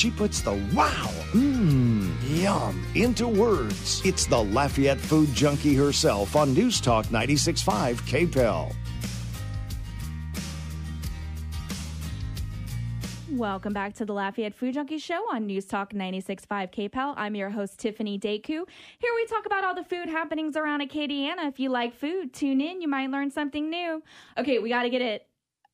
She puts the wow, mmm, yum into words. It's the Lafayette food junkie herself on News Talk 96.5 KPEL. Welcome back to the Lafayette Food Junkie Show on News Talk 96.5 KPEL. I'm your host, Tiffany Daku. Here we talk about all the food happenings around Acadiana. If you like food, tune in. You might learn something new. Okay, we got to get it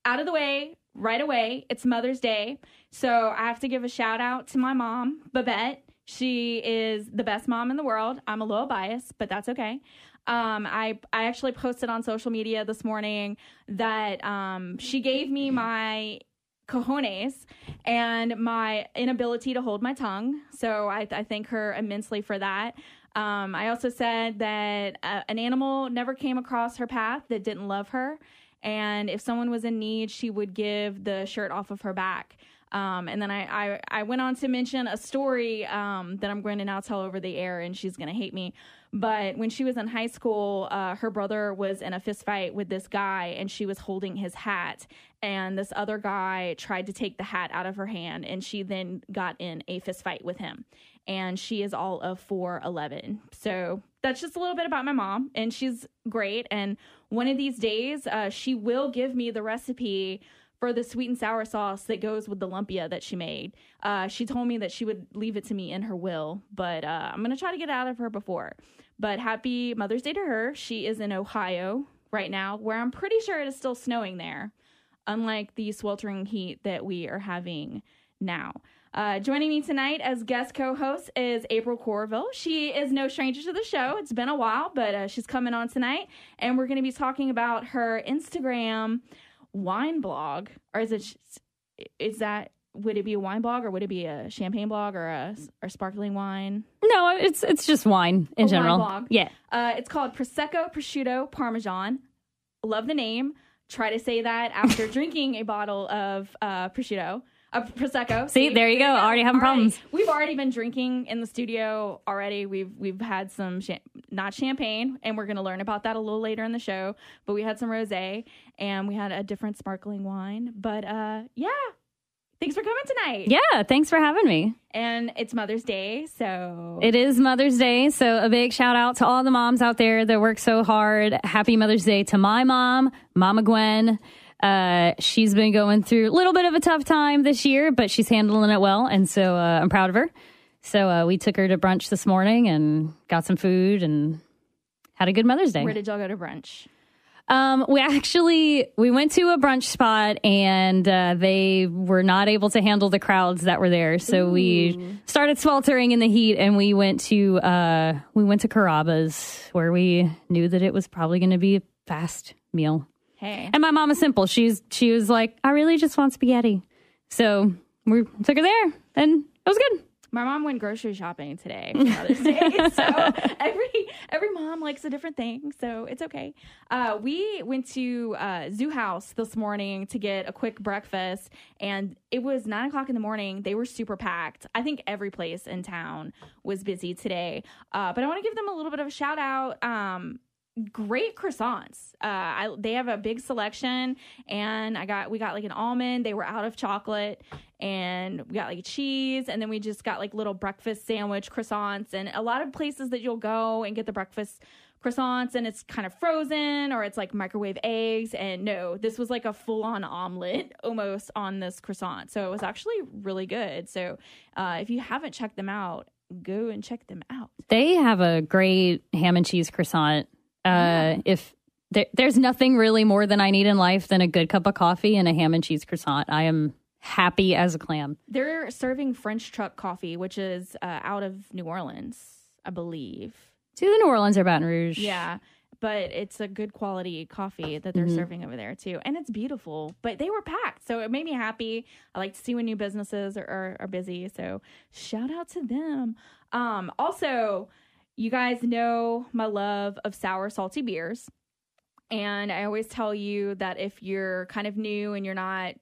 out of the way right away. It's Mother's Day. So I have to give a shout out to my mom, Babette. She is the best mom in the world. I'm a little biased, but that's okay. Um, I I actually posted on social media this morning that um, she gave me my cojones and my inability to hold my tongue. So I, I thank her immensely for that. Um, I also said that uh, an animal never came across her path that didn't love her. And if someone was in need, she would give the shirt off of her back. Um, and then I, I, I, went on to mention a story um, that I'm going to now tell over the air, and she's going to hate me. But when she was in high school, uh, her brother was in a fist fight with this guy, and she was holding his hat. And this other guy tried to take the hat out of her hand, and she then got in a fist fight with him. And she is all of 4'11. So that's just a little bit about my mom, and she's great. And one of these days, uh, she will give me the recipe for the sweet and sour sauce that goes with the lumpia that she made. Uh, she told me that she would leave it to me in her will, but uh, I'm to try to get it out of her before. But happy Mother's Day to her. She is in Ohio right now, where I'm pretty sure it is still snowing there, unlike the sweltering heat that we are having now. Uh, joining me tonight as guest co-host is April Courville. She is no stranger to the show. It's been a while, but uh, she's coming on tonight, and we're going to be talking about her Instagram wine blog, or is it? Is that would it be a wine blog or would it be a champagne blog or a or sparkling wine? No, it's it's just wine in A general. wine. Yeah. Uh, it's called Prosecco Prosciutto Parmesan. Love the name. Try to say that after drinking a bottle of uh, prosciutto. Uh, prosecco. See, there you go. Already having problems. We've already been drinking in the studio already. We've we've had some cha- not champagne, and we're going to learn about that a little later in the show. But we had some rosé, and we had a different sparkling wine. But uh, yeah, thanks for coming tonight. Yeah, thanks for having me. And it's Mother's Day, so It is Mother's Day, so a big shout out to all the moms out there that work so hard. Happy Mother's Day to my mom, Mama Gwen. Uh, she's been going through a little bit of a tough time this year, but she's handling it well, and so uh, I'm proud of her. So uh, we took her to brunch this morning and got some food and had a good Mother's Day. where did y'all go to brunch? Um, we actually we went to a brunch spot and uh, they were not able to handle the crowds that were there, so we started sweltering in the heat and we went to uh, we went to Carrabba's where we knew that it was probably going to be a fast meal. Hey, And my mom is simple; she's she was like, I really just want spaghetti, so we took her there and it was good. My mom went grocery shopping today for Mother's Day, so every every mom likes a different thing, so it's okay. Uh, we went to uh, Zoo House this morning to get a quick breakfast, and it was nine o'clock in the morning. They were super packed. I think every place in town was busy today, uh, but I want to give them a little bit of a shout out. Um, great croissants. Uh, I, they have a big selection, and I got we got like an almond. They were out of chocolate, and we got like cheese, and then we just got like little breakfast sandwich croissants. And a lot of places that you'll go and get the breakfast croissants, and it's kind of frozen or it's like microwave eggs. And no, this was like a full on omelet almost on this croissant. So it was actually really good. So uh, if you haven't checked them out, go and check them out. They have a great ham and cheese croissant. Uh, If there, there's nothing really more than I need in life than a good cup of coffee and a ham and cheese croissant, I am happy as a clam. They're serving French truck coffee, which is uh, out of New Orleans, I believe. To the New Orleans or Baton Rouge. Yeah, but it's a good quality coffee that they're serving over there too, and it's beautiful. But they were packed, so it made me happy. I like to see when new businesses are, are, are busy. So shout out to them. Um, also, you guys know my love of sour, salty beers. And I always tell you that if you're kind of new and you're not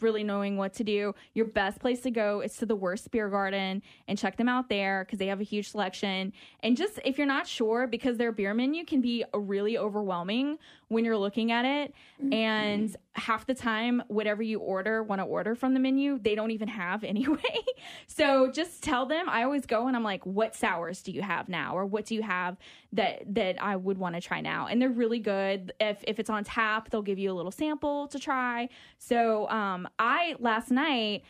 really knowing what to do, your best place to go is to the Wurst Biergarten and check them out there because they have a huge selection. And just if you're not sure, because their beer menu can be really overwhelming when you're looking at it. And half the time, whatever you order, want to order from the menu, they don't even have anyway. so just tell them. I always go and I'm like, what sours do you have now? Or what do you have that that I would want to try now? And they're really good. If if it's on tap, they'll give you a little sample to try. So um I last night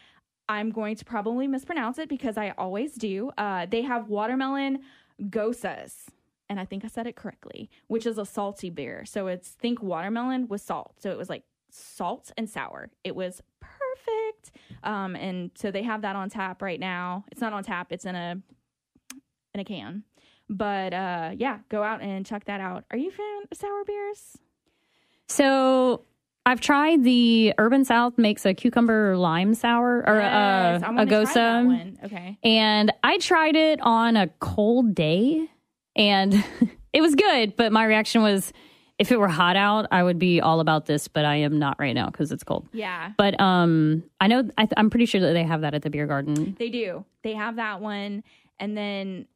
I'm going to probably mispronounce it because I always do. Uh, they have watermelon goses, and I think I said it correctly, which is a salty beer. So it's think watermelon with salt. So it was like salt and sour. It was perfect. Um, and so they have that on tap right now. It's not on tap. It's in a in a can. But uh, yeah, go out and check that out. Are you a fan of sour beers? So I've tried the Urban South makes a cucumber lime sour or Yes, uh, I a that gose. Okay. and I tried it on a cold day, and it was good. But my reaction was, if it were hot out, I would be all about this. But I am not right now because it's cold. Yeah. But um, I know I th- I'm pretty sure that they have that at the beer garden. They do. They have that one, and then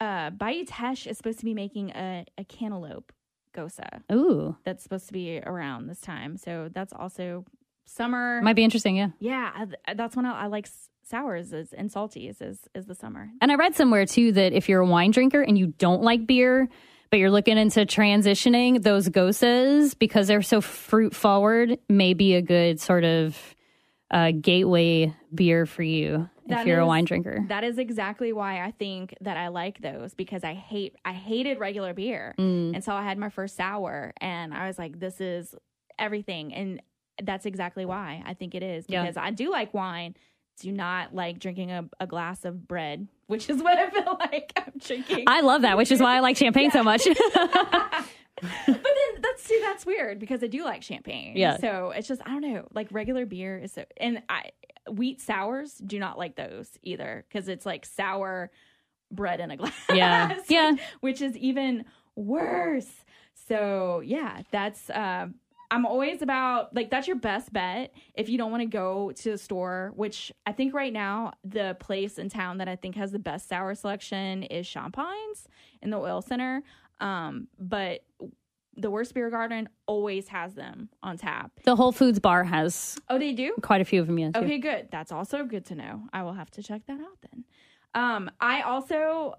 uh, Bayou Teche is supposed to be making a, a cantaloupe gose Ooh, that's supposed to be around this time. So that's also summer. might be interesting. Yeah. yeah, that's when I, I like sours is, and salties is is the summer. And I read somewhere too that if you're a wine drinker and you don't like beer, but you're looking into transitioning, those goses, because they're so fruit forward, may be a good sort of uh, gateway beer for you if you're a wine drinker. That is exactly why I think that I like those because I hate I hated regular beer. Mm. And so I had my first sour and I was like this is everything and that's exactly why I think it is Yeah. because I do like wine. Do not like drinking a, a glass of bread, which is what I feel like I'm drinking. I love that, which is why I like champagne so much. but then that's see that's weird because I do like champagne. Yeah. So it's just I don't know like regular beer is so and I wheat sours do not like those either because it's like sour bread in a glass. Yeah. Yeah. Which is even worse. So yeah, that's uh, I'm always about like that's your best bet if you don't want to go to the store, which I think right now the place in town that I think has the best sour selection is Champagne's in the oil center. Um, but the Wurst Biergarten always has them on tap. the Whole Foods bar has Oh, they do? quite a few of them. Yes. Okay, good. That's also good to know. I will have to check that out then. Um, I also,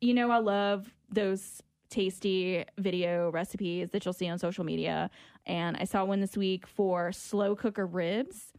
you know, I love those tasty video recipes that you'll see on social media. And I saw one this week for slow cooker ribs.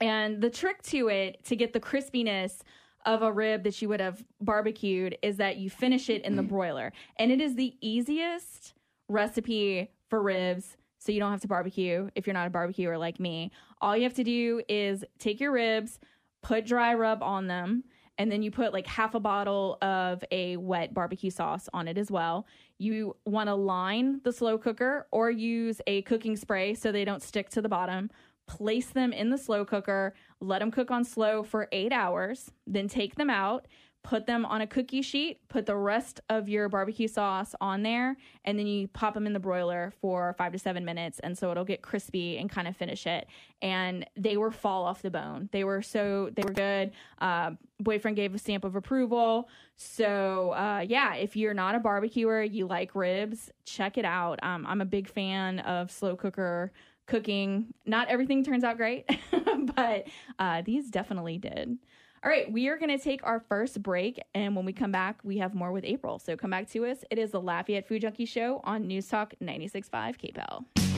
And the trick to it, to get the crispiness of a rib that you would have barbecued, is that you finish it in the broiler. And it is the easiest recipe for ribs so you don't have to barbecue if you're not a barbecuer like me. All you have to do is take your ribs, put dry rub on them, and then you put like half a bottle of a wet barbecue sauce on it as well. You want to line the slow cooker or use a cooking spray so they don't stick to the bottom. Place them in the slow cooker, let them cook on slow for eight hours, then take them out, put them on a cookie sheet, put the rest of your barbecue sauce on there, and then you pop them in the broiler for five to seven minutes. And so it'll get crispy and kind of finish it. And they were fall off the bone. They were so, they were good. Uh, boyfriend gave a stamp of approval. So, uh, yeah, if you're not a barbecuer, you like ribs, check it out. Um, I'm a big fan of slow cooker cooking. Not everything turns out great, but uh, these definitely did. All right, we are going to take our first break, and when we come back, we have more with April. So come back to us. It is the Lafayette Food Junkie Show on News Talk 96.5 KPEL.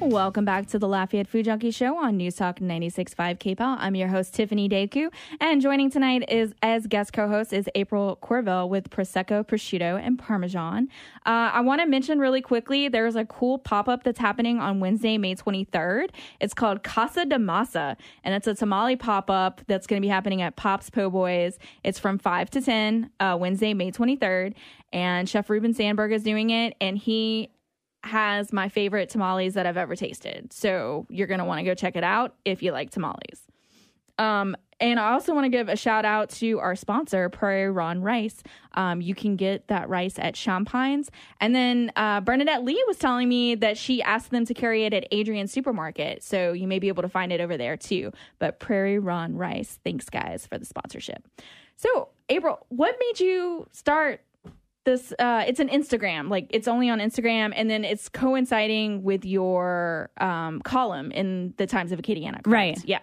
Welcome back to the Lafayette Food Junkie Show on News Talk 96.5 KPEL. I'm your host, Tiffany Deku, and joining tonight is, as guest co-host, is April Courville with Prosecco, Prosciutto, and Parmesan. Uh, I want to mention really quickly, there's a cool pop-up that's happening on Wednesday, May 23rd. It's called Casa de Masa, and it's a tamale pop-up that's going to be happening at Pops Po' Boys. It's from 5 to 10, uh, Wednesday, May 23rd, and Chef Ruben Sandberg is doing it, and he has my favorite tamales that I've ever tasted. So you're going to want to go check it out if you like tamales. Um, and I also want to give a shout out to our sponsor, Prairie Ron Rice. Um, you can get that rice at Champagne's. And then uh, Bernadette Lee was telling me that she asked them to carry it at Adrian Supermarket. So you may be able to find it over there too. But Prairie Ron Rice, thanks guys for the sponsorship. So, April, what made you start this uh it's an Instagram. Like it's only on Instagram and then it's coinciding with your um column in the Times of Acadiana. correct? Right. Yeah.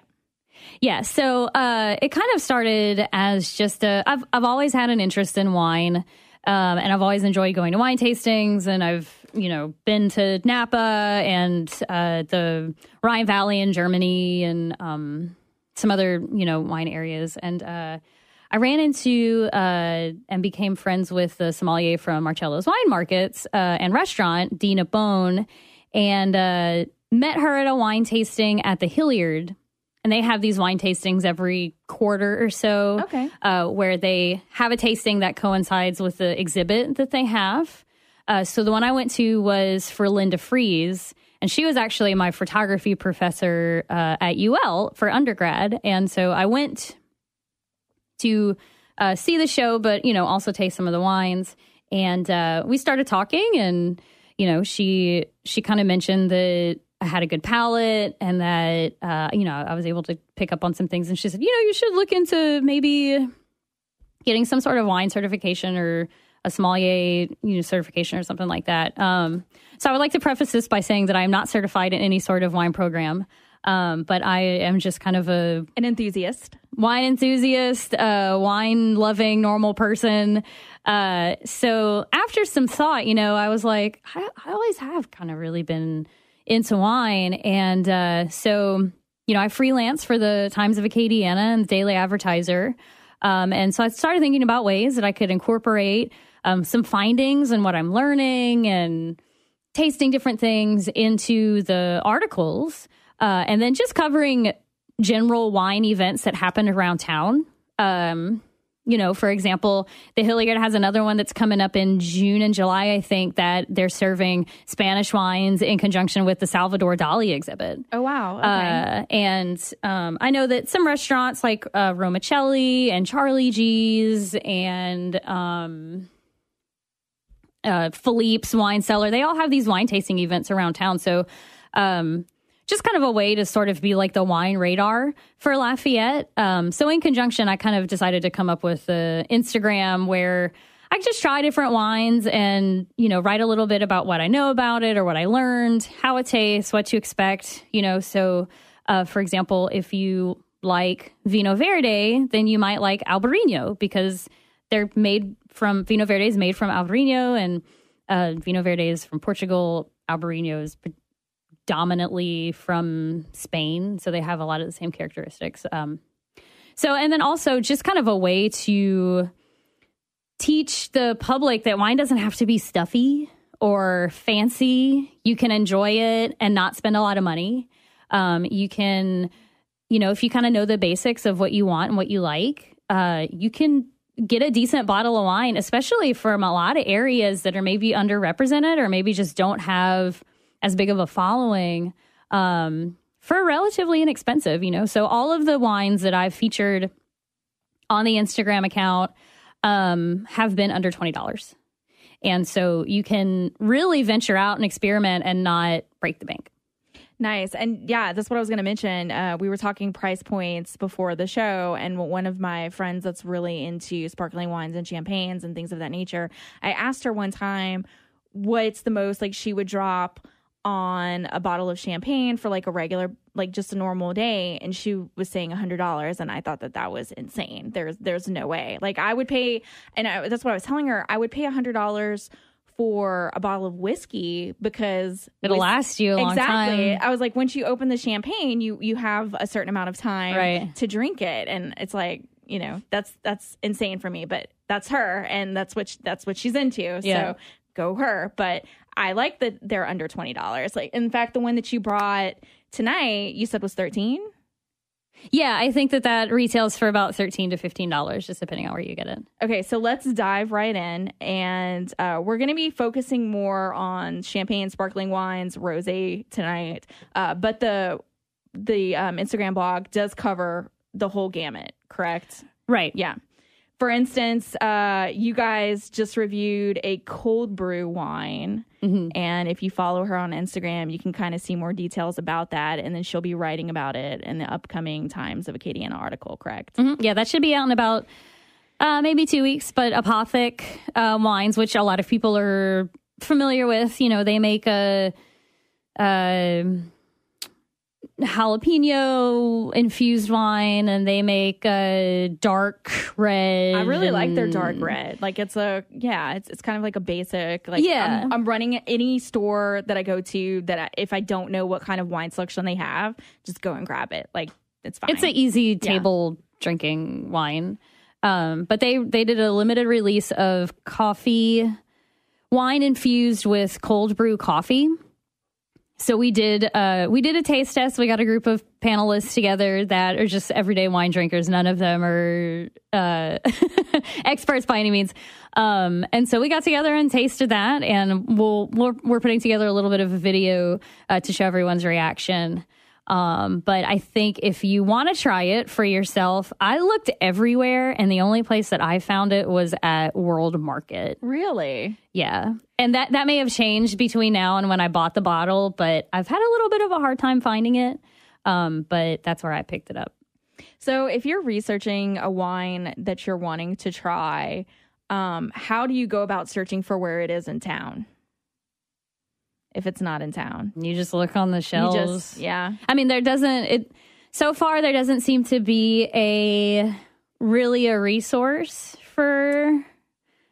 Yeah, so uh, it kind of started as just a. I've I've always had an interest in wine, um, and I've always enjoyed going to wine tastings, and I've you know been to Napa and uh, the Rhine Valley in Germany, and um, some other you know wine areas, and uh, I ran into uh, and became friends with the sommelier from Marcello's Wine Markets uh, and Restaurant, Dina Bone, and uh, met her at a wine tasting at the Hilliard. And they have these wine tastings every quarter or so Okay. uh, where they have a tasting that coincides with the exhibit that they have. Uh, so the one i went to was for Lynda Frese and she was actually my photography professor uh, at ul for undergrad. And so i went to uh, see the show but you know also taste some of the wines and uh, we started talking and you know she she kind of mentioned that I had a good palate and that uh, you know I was able to pick up on some things. And she said, you know, you should look into maybe getting some sort of wine certification or a sommelier you know certification or something like that. Um, so I would like to preface this by saying that I am not certified in any sort of wine program. Um, but I am just kind of a An enthusiast. Wine enthusiast, uh, wine loving, normal person. Uh, so after some thought, you know, I was like, I, I always have kind of really been into wine. And uh, so, you know, I freelance for the Times of Acadiana and the Daily Advertiser. Um, and so I started thinking about ways that I could incorporate um, some findings and what I'm learning and tasting different things into the articles. Uh, and then just covering general wine events that happen around town. Um, you know, for example, the Hilliard has another one that's coming up in June and July, I think, that they're serving Spanish wines in conjunction with the Salvador Dali exhibit. Oh wow. Okay. Uh, and um, I know that some restaurants like uh, Romicelli and Charlie G's and um, uh, Philippe's Wine Cellar, they all have these wine tasting events around town. So, um, just kind of a way to sort of be like the wine radar for Lafayette. Um, so, in conjunction, I kind of decided to come up with the Instagram where I just try different wines and, you know, write a little bit about what I know about it or what I learned, how it tastes, what to expect, you know. So, uh, for example, if you like Vinho Verde, then you might like Albarino because they're made from Vinho Verde is made from Albarino and uh, Vinho Verde is from Portugal. Albarino is predominantly from Spain, so they have a lot of the same characteristics. Um, so, and then also just kind of a way to teach the public that wine doesn't have to be stuffy or fancy. You can enjoy it and not spend a lot of money. Um, you can, you know, if you kind of know the basics of what you want and what you like, uh, you can get a decent bottle of wine, especially from a lot of areas that are maybe underrepresented or maybe just don't have as big of a following um, for relatively inexpensive, you know. So all of the wines that I've featured on the Instagram account um, have been under twenty dollars, and so you can really venture out and experiment and not break the bank. Nice. And yeah, that's what I was going to mention. Uh, we were talking price points before the show, and one of my friends that's really into sparkling wines and champagnes and things of that nature, I asked her one time what's the most like she would drop on a bottle of champagne for like a regular like just a normal day and she was saying a hundred dollars and i thought that that was insane there's there's no way like i would pay and I, that's what i was telling her i would pay a hundred dollars for a bottle of whiskey because It'll whis- last you a long exactly time. i was like once you open the champagne you you have a certain amount of time Right. to drink it and it's like you know that's that's insane for me but that's her and that's what sh- that's what she's into Yeah. so go her but i like that they're under $20 like in fact the one that you brought tonight you said was 13 Yeah, I think that that retails for about thirteen to fifteen dollars, just depending on where you get it. Okay, so let's dive right in, and uh, we're going to be focusing more on champagne, sparkling wines, rosé tonight. Uh, but the the um, Instagram blog does cover the whole gamut, correct? Right. Yeah. For instance, uh, you guys just reviewed a cold brew wine. And if you follow her on Instagram, you can kind of see more details about that. And then she'll be writing about it in the upcoming Times of Acadiana article, correct? Mhm. Yeah, that should be out in about uh, maybe two weeks. But Apothic uh, wines, which a lot of people are familiar with, you know, they make a. Uh, jalapeno infused wine and they make a dark red. I really like their dark red. Like it's a yeah, it's it's kind of like a basic. Like Yeah. I'm, I'm running any store that I go to that I, if I don't know what kind of wine selection they have, just go and grab it. Like it's fine. It's an easy table drinking wine. Um, but they they did a limited release of coffee wine infused with cold brew coffee. So we did uh, we did a taste test. We got a group of panelists together that are just everyday wine drinkers. None of them are uh, experts by any means. Um, and so we got together and tasted that, and we'll we're, we're putting together a little bit of a video uh, to show everyone's reaction. Um, but I think if you want to try it for yourself, I looked everywhere, and the only place that I found it was at World Market. really. Yeah. And that, that may have changed between now and when I bought the bottle, but I've had a little bit of a hard time finding it. Um, but that's where I picked it up. So if you're researching a wine that you're wanting to try, um, how do you go about searching for where it is in town? If it's not in town, You just look on the shelves. just yeah. I mean, there doesn't it so far there doesn't seem to be a really a resource for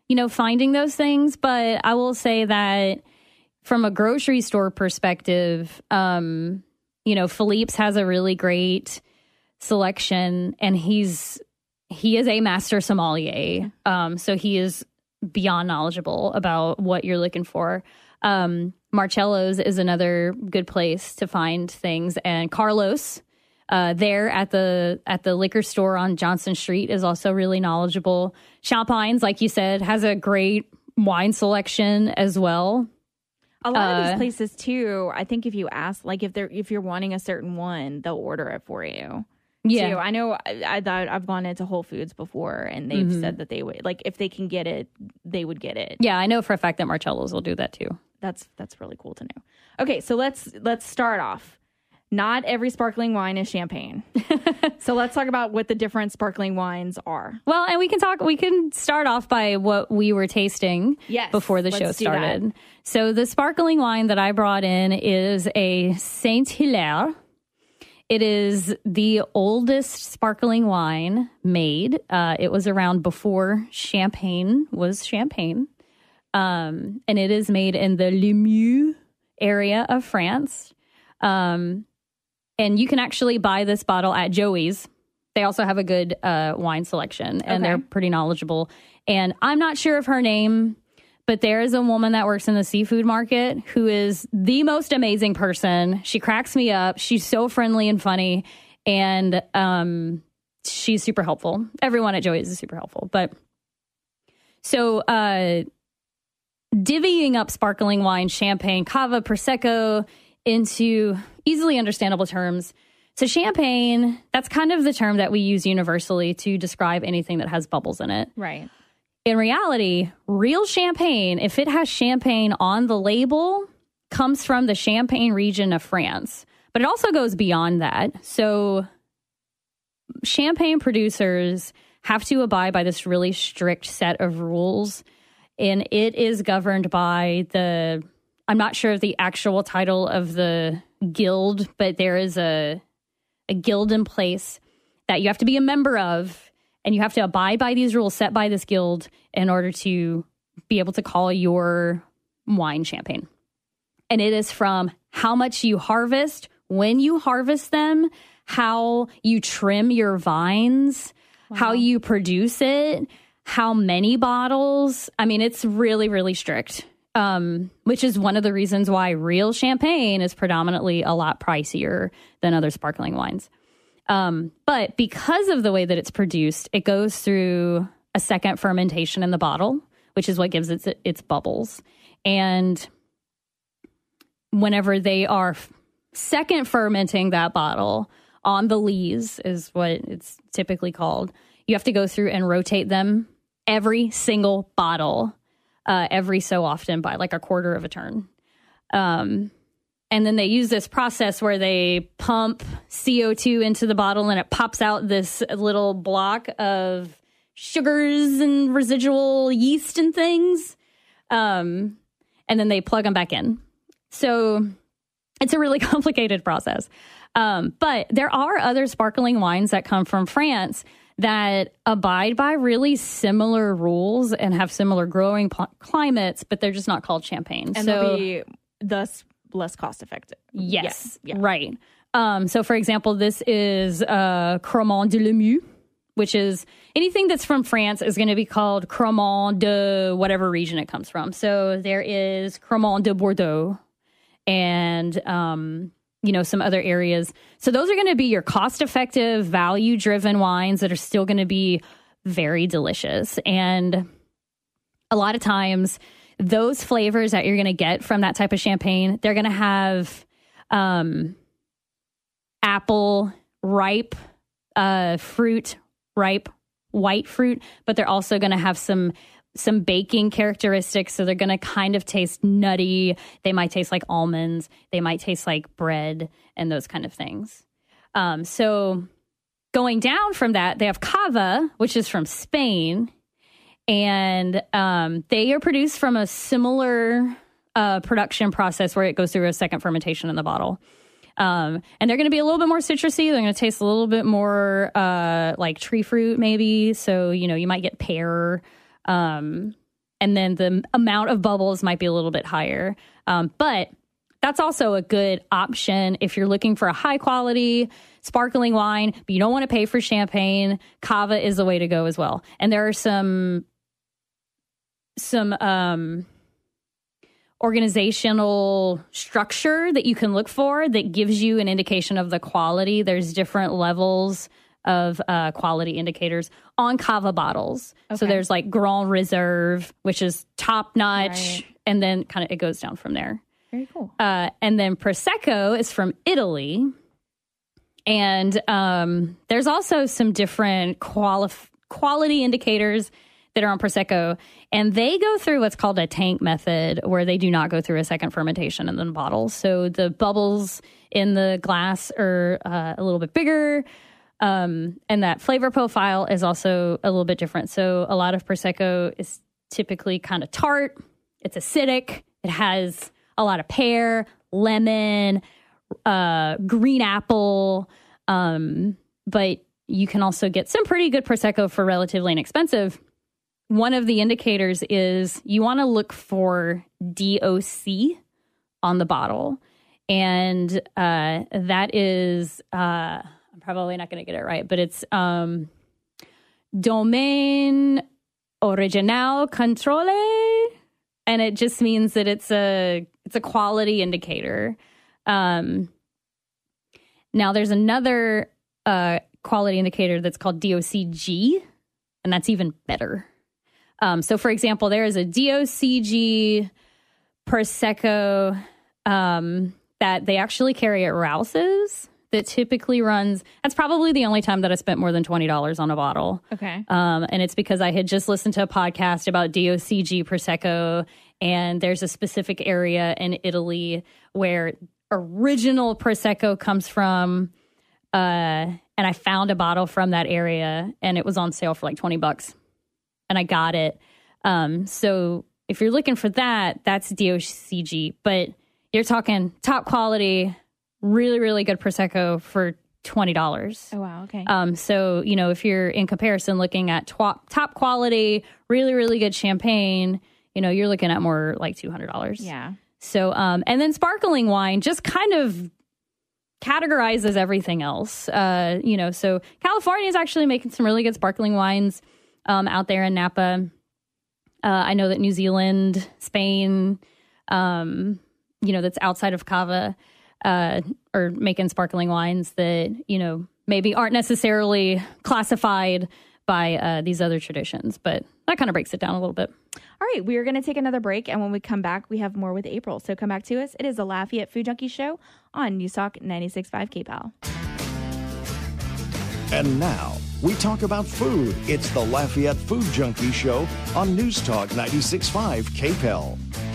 you know finding those things, but I will say that from a grocery store perspective, um, you know, Philippe's has a really great selection and he's he is a master sommelier. Um, so he is beyond knowledgeable about what you're looking for. Um, Marcello's is another good place to find things, and Carlos uh, there at the at the liquor store on Johnson Street is also really knowledgeable. Champagnes, like you said, has a great wine selection as well. A lot of Uh, these places too. I think if you ask, like if they're if you're wanting a certain one, they'll order it for you. Yeah, too. I know. I, I thought I've gone into Whole Foods before, and they've Mm-hmm. said that they would like if they can get it, they would get it. yeah, I know for a fact that Marcello's will do that too. That's that's really cool to know. Okay, so let's let's start off. Not every sparkling wine is champagne. so let's talk about what the different sparkling wines are. Well, and we can talk. We can start off by what we were tasting Yes, before the show started. So the sparkling wine that I brought in is a Saint Hilaire. It is the oldest sparkling wine made. Uh, it was around before champagne was champagne, um, and it is made in the Limoux area of France. Um, and you can actually buy this bottle at Joey's. They also have a good uh, wine selection, and Okay. they're pretty knowledgeable. And I'm not sure of her name, but there is a woman that works in the seafood market who is the most amazing person. She cracks me up. She's so friendly and funny, and um, she's super helpful. Everyone at Joey's is super helpful. But so, uh, divvying up sparkling wine, champagne, cava, prosecco into easily understandable terms. So, champagne, that's kind of the term that we use universally to describe anything that has bubbles in it. Right. In reality, real champagne, if it has champagne on the label, comes from the Champagne region of France. But it also goes beyond that. So, champagne producers have to abide by this really strict set of rules. And it is governed by the, I'm not sure of the actual title of the guild, but there is a, a guild in place that you have to be a member of. And you have to abide by these rules set by this guild in order to be able to call your wine champagne. And it is from how much you harvest, when you harvest them, how you trim your vines, how you produce it, how many bottles. I mean, it's really, really strict. Um, which is one of the reasons why real champagne is predominantly a lot pricier than other sparkling wines. Um, but because of the way that it's produced, it goes through a second fermentation in the bottle, which is what gives it its bubbles. And whenever they are second fermenting that bottle on the lees, is what it's typically called, you have to go through and rotate them every single bottle uh, every so often by like a quarter of a turn. Um, and then they use this process where they pump CO2 into the bottle and it pops out this little block of sugars and residual yeast and things. Um, and then they plug them back in. So it's a really complicated process. Um, but there are other sparkling wines that come from France that abide by really similar rules and have similar growing pl- climates, but they're just not called champagne. And so, they'll be thus less cost effective. Yes, Yeah, yeah. right. Um, so, for example, this is uh, Cremant de Limoux, which is anything that's from France is going to be called Cremant de whatever region it comes from. So there is Cremant de Bordeaux and, um, you know, some other areas. So those are going to be your cost effective, value driven wines that are still going to be very delicious. And a lot of times, those flavors that you're going to get from that type of champagne, they're going to have um, apple, ripe uh, fruit, ripe white fruit, but they're also going to have some some baking characteristics. So they're going to kind of taste nutty. They might taste like almonds. They might taste like bread and those kind of things. Um, so going down from that, they have cava, which is from Spain, and um, they are produced from a similar uh, production process where it goes through a second fermentation in the bottle. Um, and they're going to be a little bit more citrusy. They're going to taste a little bit more uh, like tree fruit, maybe. So, you know, you might get pear. Um, and then the amount of bubbles might be a little bit higher. Um, but that's also a good option if you're looking for a high quality sparkling wine, but you don't want to pay for champagne. Cava is the way to go as well. And there are some some um organizational structure that you can look for that gives you an indication of the quality. There's different levels of uh, quality indicators on cava bottles. So there's like Grand Reserve, which is top notch, Right. and then kind of it goes down from there. Very cool. Uh, and then Prosecco is from Italy. And um, there's also some different qualif- quality indicators that are on Prosecco. And they go through what's called a tank method, where they do not go through a second fermentation in the bottles. So the bubbles in the glass are uh, a little bit bigger. Um, and that flavor profile is also a little bit different. So a lot of Prosecco is typically kind of tart, it's acidic, it has a lot of pear, lemon, uh, green apple. Um, but you can also get some pretty good Prosecco for relatively inexpensive. One of the indicators is you want to look for DOC on the bottle. And uh, that is, uh, probably not going to get it right, but it's um, Domain Original Controle. And it just means that it's a it's a quality indicator. Um, now there's another uh, quality indicator that's called DOCG, and that's even better. Um, so, for example, there is a DOCG Prosecco um, that they actually carry at Rouse's that typically runs. That's probably the only time that I spent more than twenty dollars on a bottle. Okay. Um, and it's because I had just listened to a podcast about DOCG Prosecco, and there's a specific area in Italy where original Prosecco comes from. Uh, and I found a bottle from that area, and it was on sale for like 20 bucks. And I got it. Um, so if you're looking for that, that's DOCG. But you're talking top quality, really, really good Prosecco for $20. Oh wow. Okay. Um, so you know, if you're in comparison looking at top top quality, really really good champagne, you know, you're looking at more like two hundred dollars. yeah. So, um, and then sparkling wine just kind of categorizes everything else. Uh, you know, so California is actually making some really good sparkling wines um, out there in Napa. Uh, I know that New Zealand, Spain, um, you know, that's outside of Cava, uh, are making sparkling wines that you know maybe aren't necessarily classified by uh, these other traditions, but that kind of breaks it down a little bit. All right, we are going to take another break, and when we come back, we have more with April. So come back to us. It is the Lafayette Food Junkie Show on News Talk 96.5 KPEL. And now we talk about food. It's the Lafayette Food Junkie Show on News Talk 96.5 KPEL.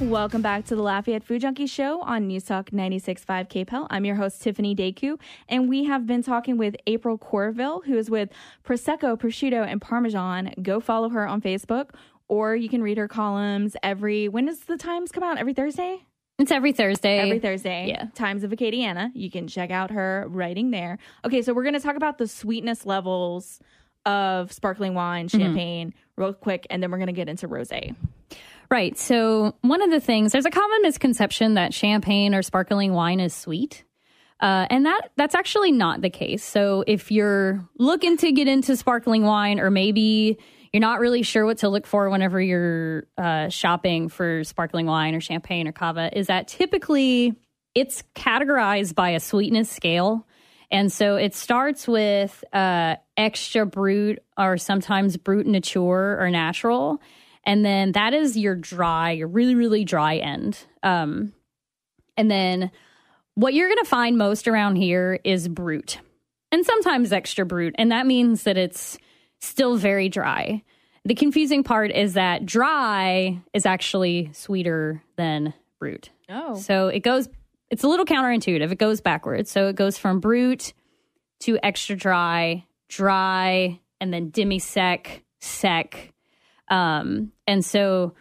Welcome back to the Lafayette Food Junkie Show on News Talk 96.5 KPEL. I'm your host, Tiffany Deku, and we have been talking with April Courville, who is with Prosecco, Prosciutto, and Parmesan. Go follow her on Facebook, or you can read her columns every, when does the Times come out? Every Thursday? It's every Thursday. Every Thursday. Yeah. Times of Acadiana. You can check out her writing there. Okay, so we're going to talk about the sweetness levels of sparkling wine, Mm-hmm. champagne, real quick, and then we're going to get into rosé. Right. So, one of the things, there's a common misconception that champagne or sparkling wine is sweet. Uh, and that that's actually not the case. So, if you're looking to get into sparkling wine, or maybe you're not really sure what to look for whenever you're uh, shopping for sparkling wine or champagne or cava, is that typically it's categorized by a sweetness scale. And so it starts with uh, extra brut or sometimes brut nature or natural. And then that is your dry, your really, really dry end. Um, and then what you're going to find most around here is brut and sometimes extra brut. And that means that it's still very dry. The confusing part is that dry is actually sweeter than brut. Oh. So it goes, it's a little counterintuitive. It goes backwards. So it goes from brut to extra dry, dry, and then demi sec, sec. Um, and so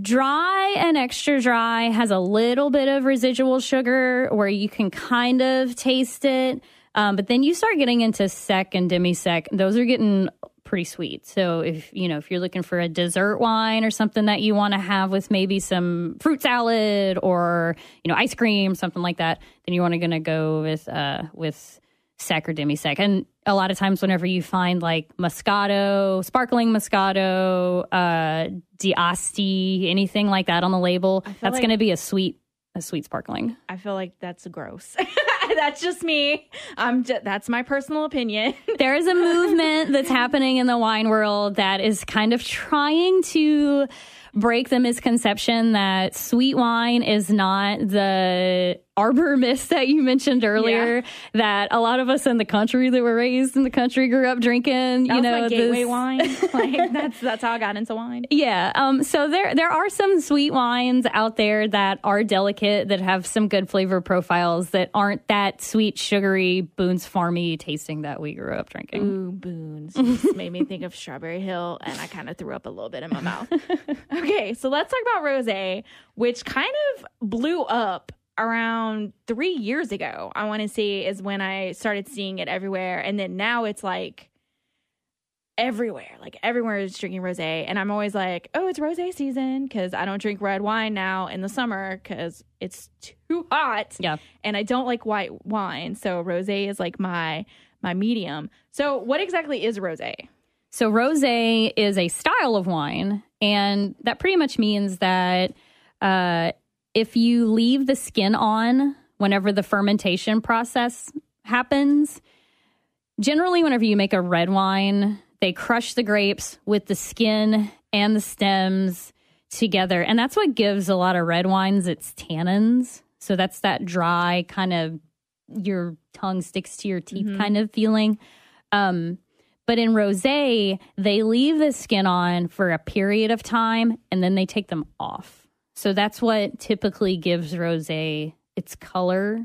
dry and extra dry has a little bit of residual sugar where you can kind of taste it. Um, but then you start getting into sec and demi sec. Those are getting pretty sweet. So if you know if you're looking for a dessert wine or something that you want to have with maybe some fruit salad or you know ice cream, something like that, then you want to gonna go with uh with sec or demi sec. And a lot of times, whenever you find like Moscato, sparkling Moscato, uh, D'Asti, anything like that on the label, that's like- going to be a sweet, a sweet sparkling. I feel like that's gross. that's just me. I'm just, that's my personal opinion. There is a movement that's happening in the wine world that is kind of trying to break the misconception that sweet wine is not the arbor mist that you mentioned earlier. That a lot of us in the country that were raised in the country grew up drinking. That you know, gateway this- wine. Like that's that's how I got into wine. Yeah. Um, so there there are some sweet wines out there that are delicate that have some good flavor profiles that aren't that sweet, sugary, Boone's Farmy tasting that we grew up drinking. Ooh, boone's Just made me think of Strawberry Hill, and I kind of threw up a little bit in my mouth. okay, so let's talk about rosé, which kind of blew up around three years ago. I want to say is when I started seeing it everywhere, and then now it's like everywhere. Like everywhere is drinking rosé, and I'm always like, "Oh, it's rosé season" because I don't drink red wine now in the summer because it's too hot Yeah. and I don't like white wine, so rosé is like my my medium. So, what exactly is rosé? So rosé is a style of wine, and that pretty much means that uh, if you leave the skin on whenever the fermentation process happens, generally whenever you make a red wine, they crush the grapes with the skin and the stems together, and that's what gives a lot of red wines its tannins. So that's that dry kind of your tongue sticks to your teeth kind of feeling. Um, but in rosé, they leave the skin on for a period of time and then they take them off. So that's what typically gives rosé its color,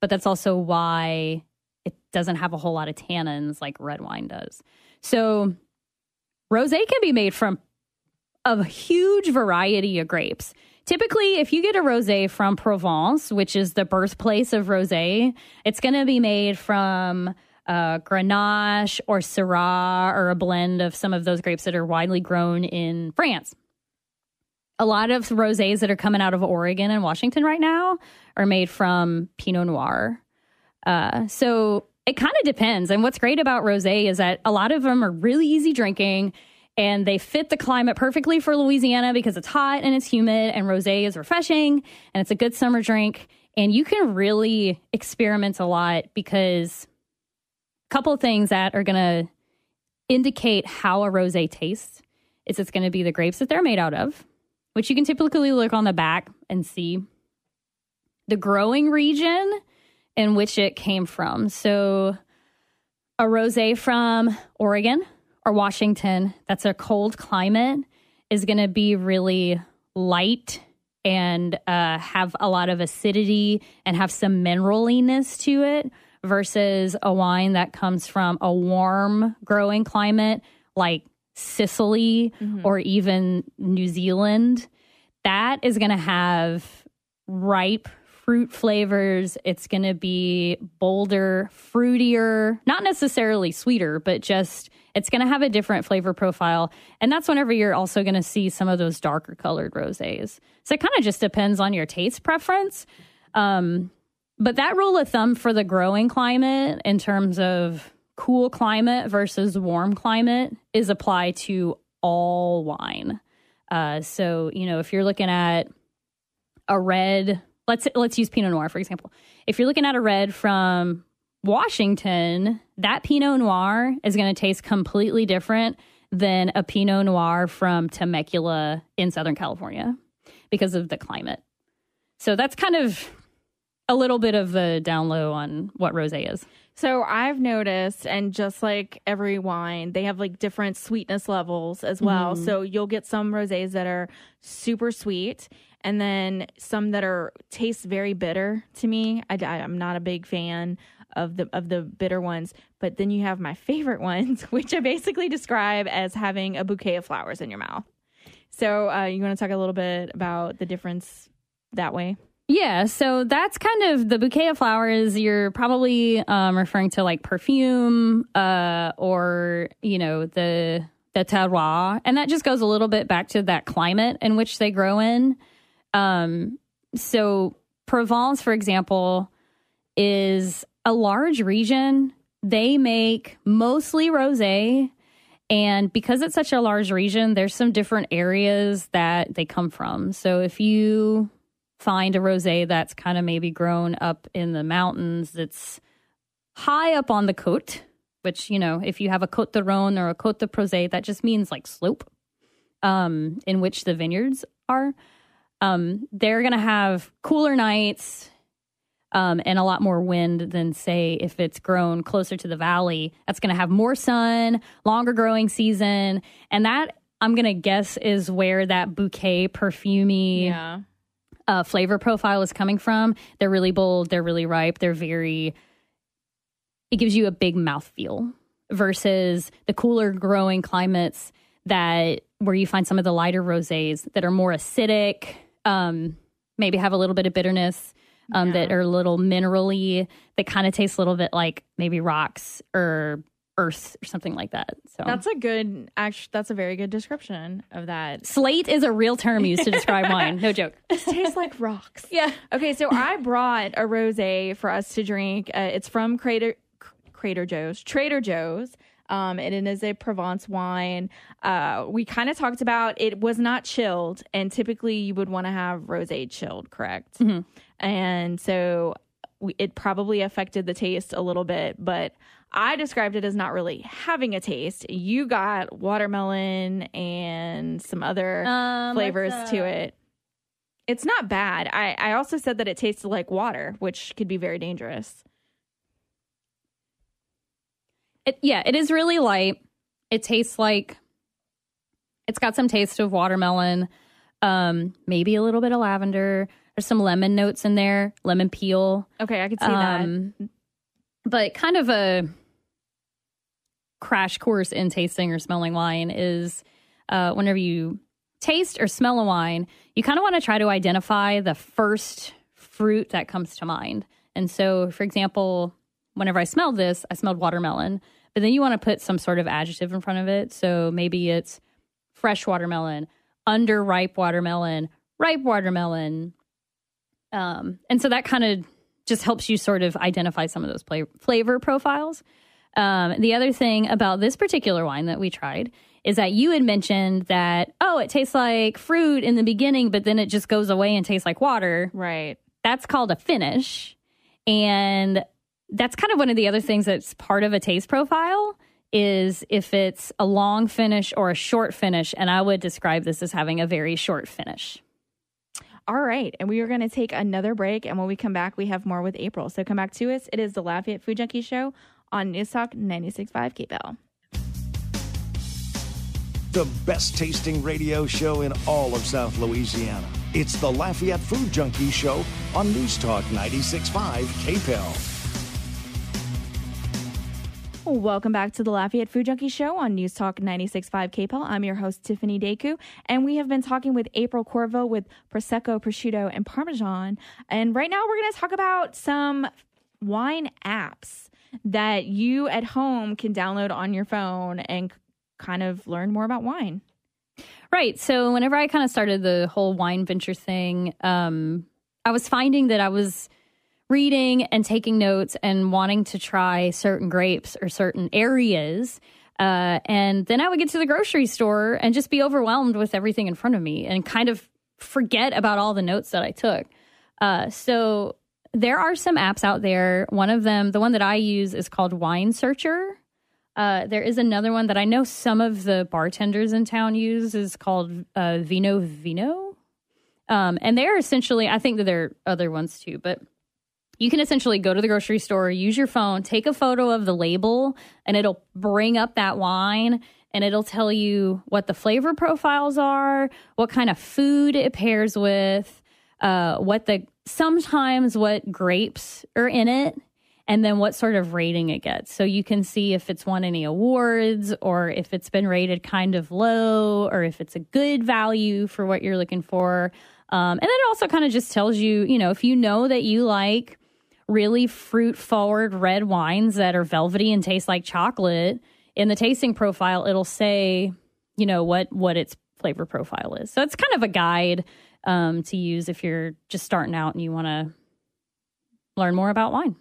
but that's also why it doesn't have a whole lot of tannins like red wine does. So rosé can be made from a huge variety of grapes. Typically, if you get a rosé from Provence, which is the birthplace of rosé, it's going to be made from uh, Grenache or Syrah or a blend of some of those grapes that are widely grown in France. A lot of rosés that are coming out of Oregon and Washington right now are made from Pinot Noir. Uh, so it kind of depends. And what's great about rosé is that a lot of them are really easy drinking and they fit the climate perfectly for Louisiana because it's hot and it's humid and rosé is refreshing and it's a good summer drink and you can really experiment a lot because a couple things that are going to indicate how a rosé tastes is it's going to be the grapes that they're made out of, which you can typically look on the back and see the growing region in which it came from. So a rosé from Oregon or Washington, that's a cold climate, is going to be really light and uh, have a lot of acidity and have some mineraliness to it versus a wine that comes from a warm growing climate like Sicily mm-hmm. or even New Zealand. That is going to have ripe fruit flavors. It's going to be bolder, fruitier, not necessarily sweeter, but just it's going to have a different flavor profile. And that's whenever you're also going to see some of those darker colored rosés. So it kind of just depends on your taste preference. Um, but that rule of thumb for the growing climate in terms of cool climate versus warm climate is applied to all wine. Uh, so, you know, if you're looking at a red let's let's use Pinot Noir for example. If you're looking at a red from Washington, that Pinot Noir is going to taste completely different than a Pinot Noir from Temecula in Southern California because of the climate. So that's kind of a little bit of a down low on what rosé is. So I've noticed, and just like every wine, they have like different sweetness levels as well. Mm-hmm. So you'll get some rosés that are super sweet, and then some that are taste very bitter to me. I, am not a big fan of the of the bitter ones, but then you have my favorite ones, which I basically describe as having a bouquet of flowers in your mouth. So uh, you want to talk a little bit about the difference that way? Yeah, so that's kind of the bouquet of flowers. You're probably um, referring to like perfume uh, or you know the the terroir, and that just goes a little bit back to that climate in which they grow in. Um, so Provence, for example, is a large region. They make mostly rosé. And because it's such a large region, there's some different areas that they come from. So if you find a rosé that's kind of maybe grown up in the mountains, that's high up on the côte, which, you know, if you have a Côte de Rhône or a Côte de Prozé, that just means like slope um, in which the vineyards are um, they're to have cooler nights um, and a lot more wind than, say, if it's grown closer to the valley. That's going to have more sun, longer growing season. And that, I'm going to guess, is where that bouquet, perfumey yeah. Uh, flavor profile is coming from. They're really bold, they're really ripe, they're very, it gives you a big mouth feel versus the cooler growing climates that where you find some of the lighter rosés that are more acidic um, maybe have a little bit of bitterness um, yeah. that are a little minerally that kind of tastes a little bit like maybe rocks or earth or something like that. So that's a good actually that's a very good description of that. Slate is a real term used to describe wine. No joke. It tastes like rocks. Yeah. Okay, so I brought a rosé for us to drink. Uh, it's from Crater Crater Joe's, Trader Joe's. Um, and it is a Provence wine. Uh, we kind of talked about it was not chilled, and typically you would want to have rosé chilled, correct? Mm-hmm. And so we, it probably affected the taste a little bit, but I described it as not really having a taste. You got watermelon and some other um, flavors to it. It's not bad. I, I also said that it tasted like water, which could be very dangerous. It, yeah, it is really light. It tastes like it's got some taste of watermelon, um, maybe a little bit of lavender. There's some lemon notes in there, lemon peel. Okay, I could see um, that. But kind of a crash course in tasting or smelling wine is uh, whenever you taste or smell a wine, you kind of want to try to identify the first fruit that comes to mind. And so, for example, whenever I smelled this, I smelled watermelon but then you want to put some sort of adjective in front of it. So maybe it's fresh watermelon, underripe watermelon, ripe watermelon. Um, and so that kind of just helps you sort of identify some of those play- flavor profiles. Um, the other thing about this particular wine that we tried is that you had mentioned that, oh, it tastes like fruit in the beginning, but then it just goes away and tastes like water. Right. That's called a finish. And that's kind of one of the other things that's part of a taste profile is if it's a long finish or a short finish. And I would describe this as having a very short finish. All right. And we are going to take another break. And when we come back, we have more with April. So come back to us. It is the Lafayette Food Junkie Show on News Talk 96.5 KPEL. the best tasting radio show in all of South Louisiana. It's the Lafayette Food Junkie Show on News Talk 96.5 KPEL. Welcome back to the Lafayette Food Junkie Show on News Talk 96.5 KPEL. I'm your host, Tiffany Deku, and we have been talking with April Courville with Prosecco, Prosciutto, and Parmesan. And right now we're going to talk about some wine apps that you at home can download on your phone and kind of learn more about wine. Right. So whenever I kind of started the whole wine venture thing, um, I was finding that I was reading and taking notes and wanting to try certain grapes or certain areas. Uh, and then I would get to the grocery store and just be overwhelmed with everything in front of me and kind of forget about all the notes that I took. Uh, so there are some apps out there. One of them, the one that I use, is called Wine Searcher. Uh, there is another one that I know some of the bartenders in town use is called uh, Vivino. Um, and they're essentially, I think that there are other ones too, but you can essentially go to the grocery store, use your phone, take a photo of the label, and it'll bring up that wine and it'll tell you what the flavor profiles are, what kind of food it pairs with, uh, what the sometimes what grapes are in it and then what sort of rating it gets. So you can see if it's won any awards or if it's been rated kind of low or if it's a good value for what you're looking for. Um, and then it also kind of just tells you, you know, if you know that you like really fruit forward red wines that are velvety and taste like chocolate, in the tasting profile, it'll say, you know, what what its flavor profile is. So it's kind of a guide um, to use if you're just starting out and you want to learn more about wine.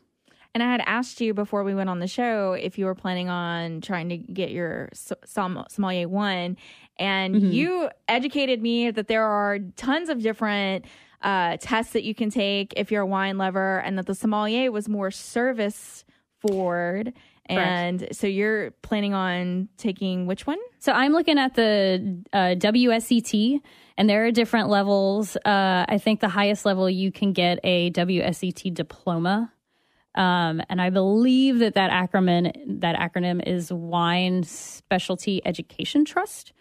And I had asked you before we went on the show if you were planning on trying to get your sommelier one, and mm-hmm. you educated me that there are tons of different uh, tests that you can take if you're a wine lover, and that the sommelier was more service forward. And so you're planning on taking which one? So I'm looking at the uh, WSET, and there are different levels. Uh, I think the highest level you can get a WSET diploma. Um, and I believe that that acronym that acronym is Wine Specialty Education Trust.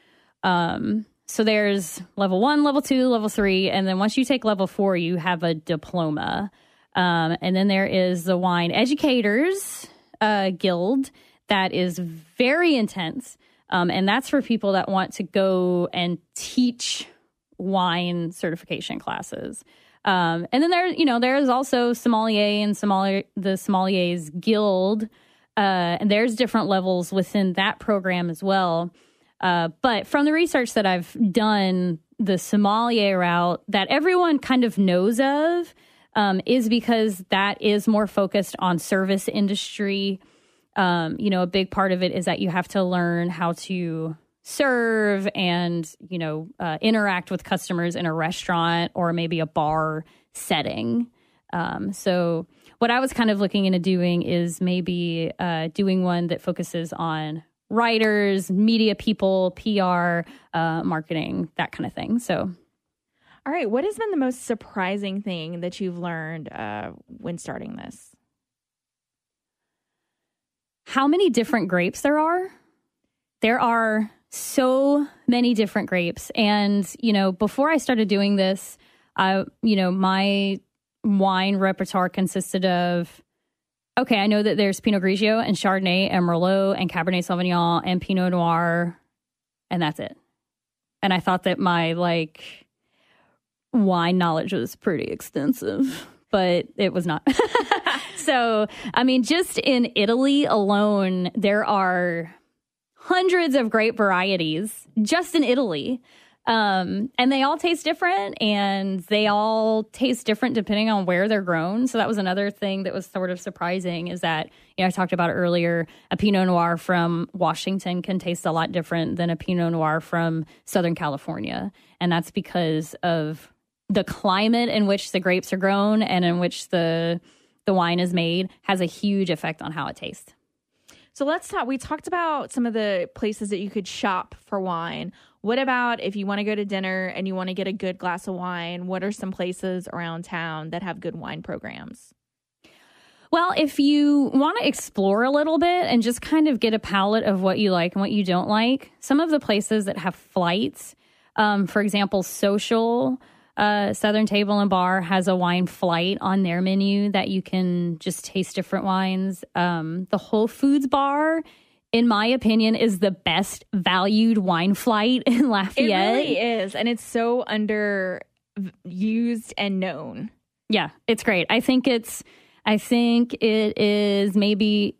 Um, so there's level one, level two, level three, and then once you take level four, you have a diploma. Um, and then there is the Wine Educators uh, Guild that is very intense, um, and that's for people that want to go and teach wine certification classes. Um, and then there, you know, there is also sommelier and sommelier, the sommeliers guild, uh, and there's different levels within that program as well. Uh, but from the research that I've done, the sommelier route that everyone kind of knows of um, is because that is more focused on service industry. Um, you know, a big part of it is that you have to learn how to serve and you know uh, interact with customers in a restaurant or maybe a bar setting. Um, so what i was kind of looking into doing is maybe uh, doing one that focuses on writers media people pr uh, marketing that kind of thing. So all right. What has been the most surprising thing that you've learned uh, when starting this? How many different grapes there are? There are so many different grapes. And, you know, before I started doing this, I, you know, my wine repertoire consisted of okay, I know that there's Pinot Grigio and Chardonnay and Merlot and Cabernet Sauvignon and Pinot Noir, and that's it. And I thought that my like wine knowledge was pretty extensive, but it was not. so, I mean, just in Italy alone, there are hundreds of great varieties just in Italy. Um, and they all taste different and they all taste different depending on where they're grown. So that was another thing that was sort of surprising is that, you know, I talked about earlier, a Pinot Noir from Washington can taste a lot different than a Pinot Noir from Southern California. And that's because of the climate in which the grapes are grown and in which the the wine is made has a huge effect on how it tastes. So let's talk. We talked about some of the places that you could shop for wine. What about if you want to go to dinner and you want to get a good glass of wine? What are some places around town that have good wine programs? Well, if you want to explore a little bit and just kind of get a palate of what you like and what you don't like, some of the places that have flights, um, for example, Social uh, Southern Table and Bar has a wine flight on their menu that you can just taste different wines. Um, the Whole Foods Bar, in my opinion, is the best valued wine flight in Lafayette. It really is, and it's so underused and known. Yeah, it's great. I think it's. I think it is maybe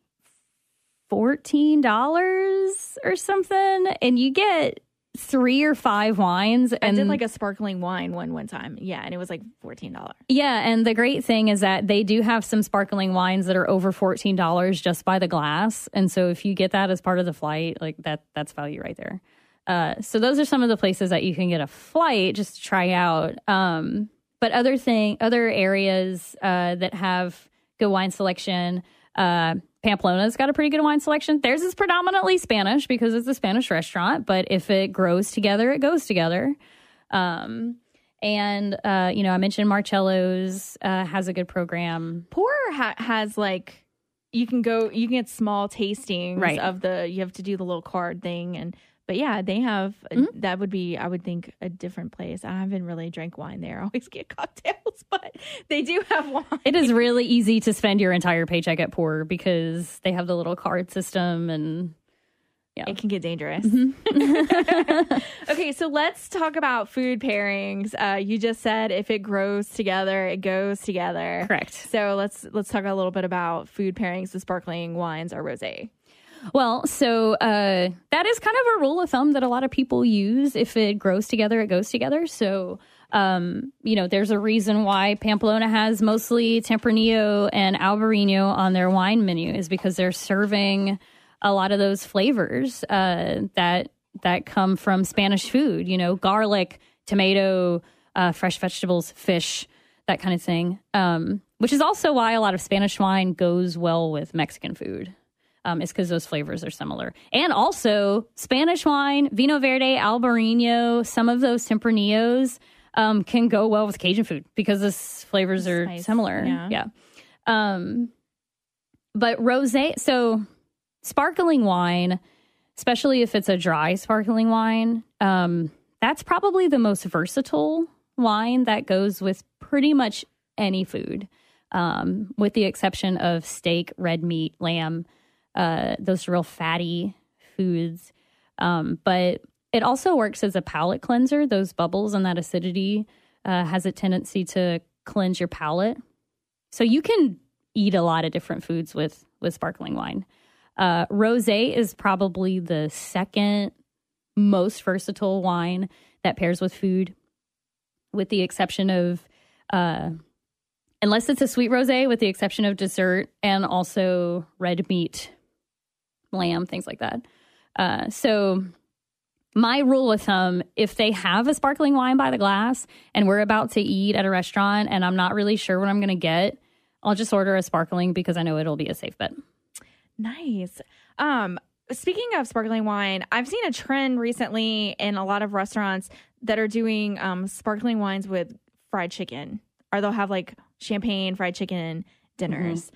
fourteen dollars or something, and you get three or five wines. I And did like a sparkling wine one one time. Yeah, and it was like fourteen dollars. Yeah, and the great thing is that they do have some sparkling wines that are over fourteen dollars just by the glass, and so if you get that as part of the flight, like that, that's value right there. Uh, so those are some of the places that you can get a flight just to try out. Um, but other thing, other areas uh, that have good wine selection. Uh, Pamplona's got a pretty good wine selection. Theirs is predominantly Spanish because it's a Spanish restaurant, but if it grows together, it goes together. Um, and uh, you know, I mentioned Marcello's uh, has a good program. Pour ha- has like you can go, you can get small tastings Right. of the. You have to do the little card thing, and but yeah, they have. Mm-hmm. That would be, I would think, a different place. I haven't really drank wine there. I always get cocktails, but they do have wine. It is really easy to spend your entire paycheck at Pour because they have the little card system and yeah. It can get dangerous. Mm-hmm. okay, so let's talk about food pairings. Uh, you just said if it grows together, it goes together. Correct. So let's let's talk a little bit about food pairings with sparkling wines or rosé. Well, so uh, that is kind of a rule of thumb that a lot of people use. If it grows together, it goes together. So, um, you know, there's a reason why Pamplona has mostly Tempranillo and Albarino on their wine menu is because they're serving a lot of those flavors uh, that that come from Spanish food. You know, garlic, tomato, uh, fresh vegetables, fish, that kind of thing. Um, which is also why a lot of Spanish wine goes well with Mexican food um, is because those flavors are similar. And also, Spanish wine, Vinho Verde, Albarino, some of those Tempranillos um, can go well with Cajun food because the flavors are similar. yeah. Um, but rose, so sparkling wine, especially if it's a dry sparkling wine, um, that's probably the most versatile wine that goes with pretty much any food, um, with the exception of steak, red meat, lamb, uh, those real fatty foods. Um, but it also works as a palate cleanser. Those bubbles and that acidity uh, has a tendency to cleanse your palate. So you can eat a lot of different foods with with sparkling wine. Uh, rosé is probably the second most versatile wine that pairs with food, with the exception of, uh, unless it's a sweet rosé, with the exception of dessert and also red meat, lamb, things like that. Uh, so my rule of thumb if they have a sparkling wine by the glass and we're about to eat at a restaurant and I'm not really sure what I'm going to get, I'll just order a sparkling because I know it'll be a safe bet. Nice. Um, speaking of sparkling wine, I've seen a trend recently in a lot of restaurants that are doing um, sparkling wines with fried chicken, or they'll have like champagne fried chicken dinners.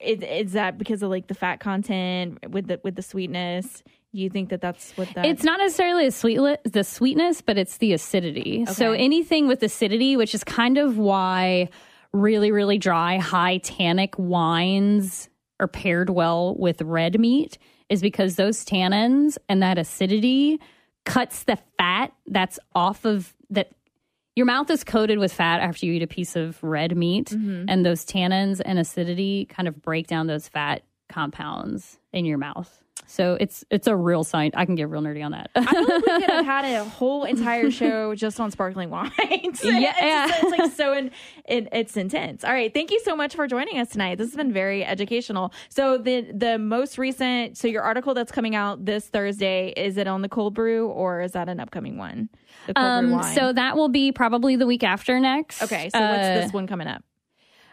Is, is that because of like the fat content with the with the sweetness? You think that that's what that? It's not necessarily the sweet the sweetness, but it's the acidity. So anything with acidity, which is kind of why really really dry, high tannic wines are paired well with red meat, is because those tannins and that acidity cuts the fat that's off of that. Your mouth is coated with fat after you eat a piece of red meat, mm-hmm. and those tannins and acidity kind of break down those fat compounds in your mouth. So it's it's a real sign. I can get real nerdy on that. I feel like we could have had a whole entire show just on sparkling wines. Yeah. it's, just- it's like so in, it, it's intense. All right, thank you so much for joining us tonight. This has been very educational. So the the most recent, so your article that's coming out this Thursday, is it on the cold brew or is that an upcoming one? The cold brew Um, so that will be probably the week after next. okay, so what's Uh, this one coming up?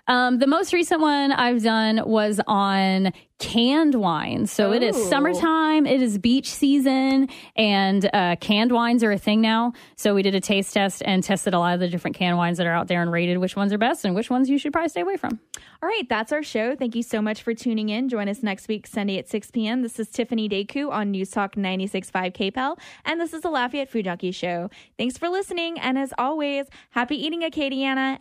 Um, the most recent one I've done was on canned wines. So it is summertime, it is beach season, and uh, canned wines are a thing now. So we did a taste test and tested a lot of the different canned wines that are out there and rated which ones are best and which ones you should probably stay away from. All right, that's our show. Thank you so much for tuning in. Join us next week, Sunday at 6 p.m. This is Tiffany Deku on News Talk 96.5 KPEL, and this is the Lafayette Food Junkie Show. Thanks for listening, and as always, happy eating, Acadiana.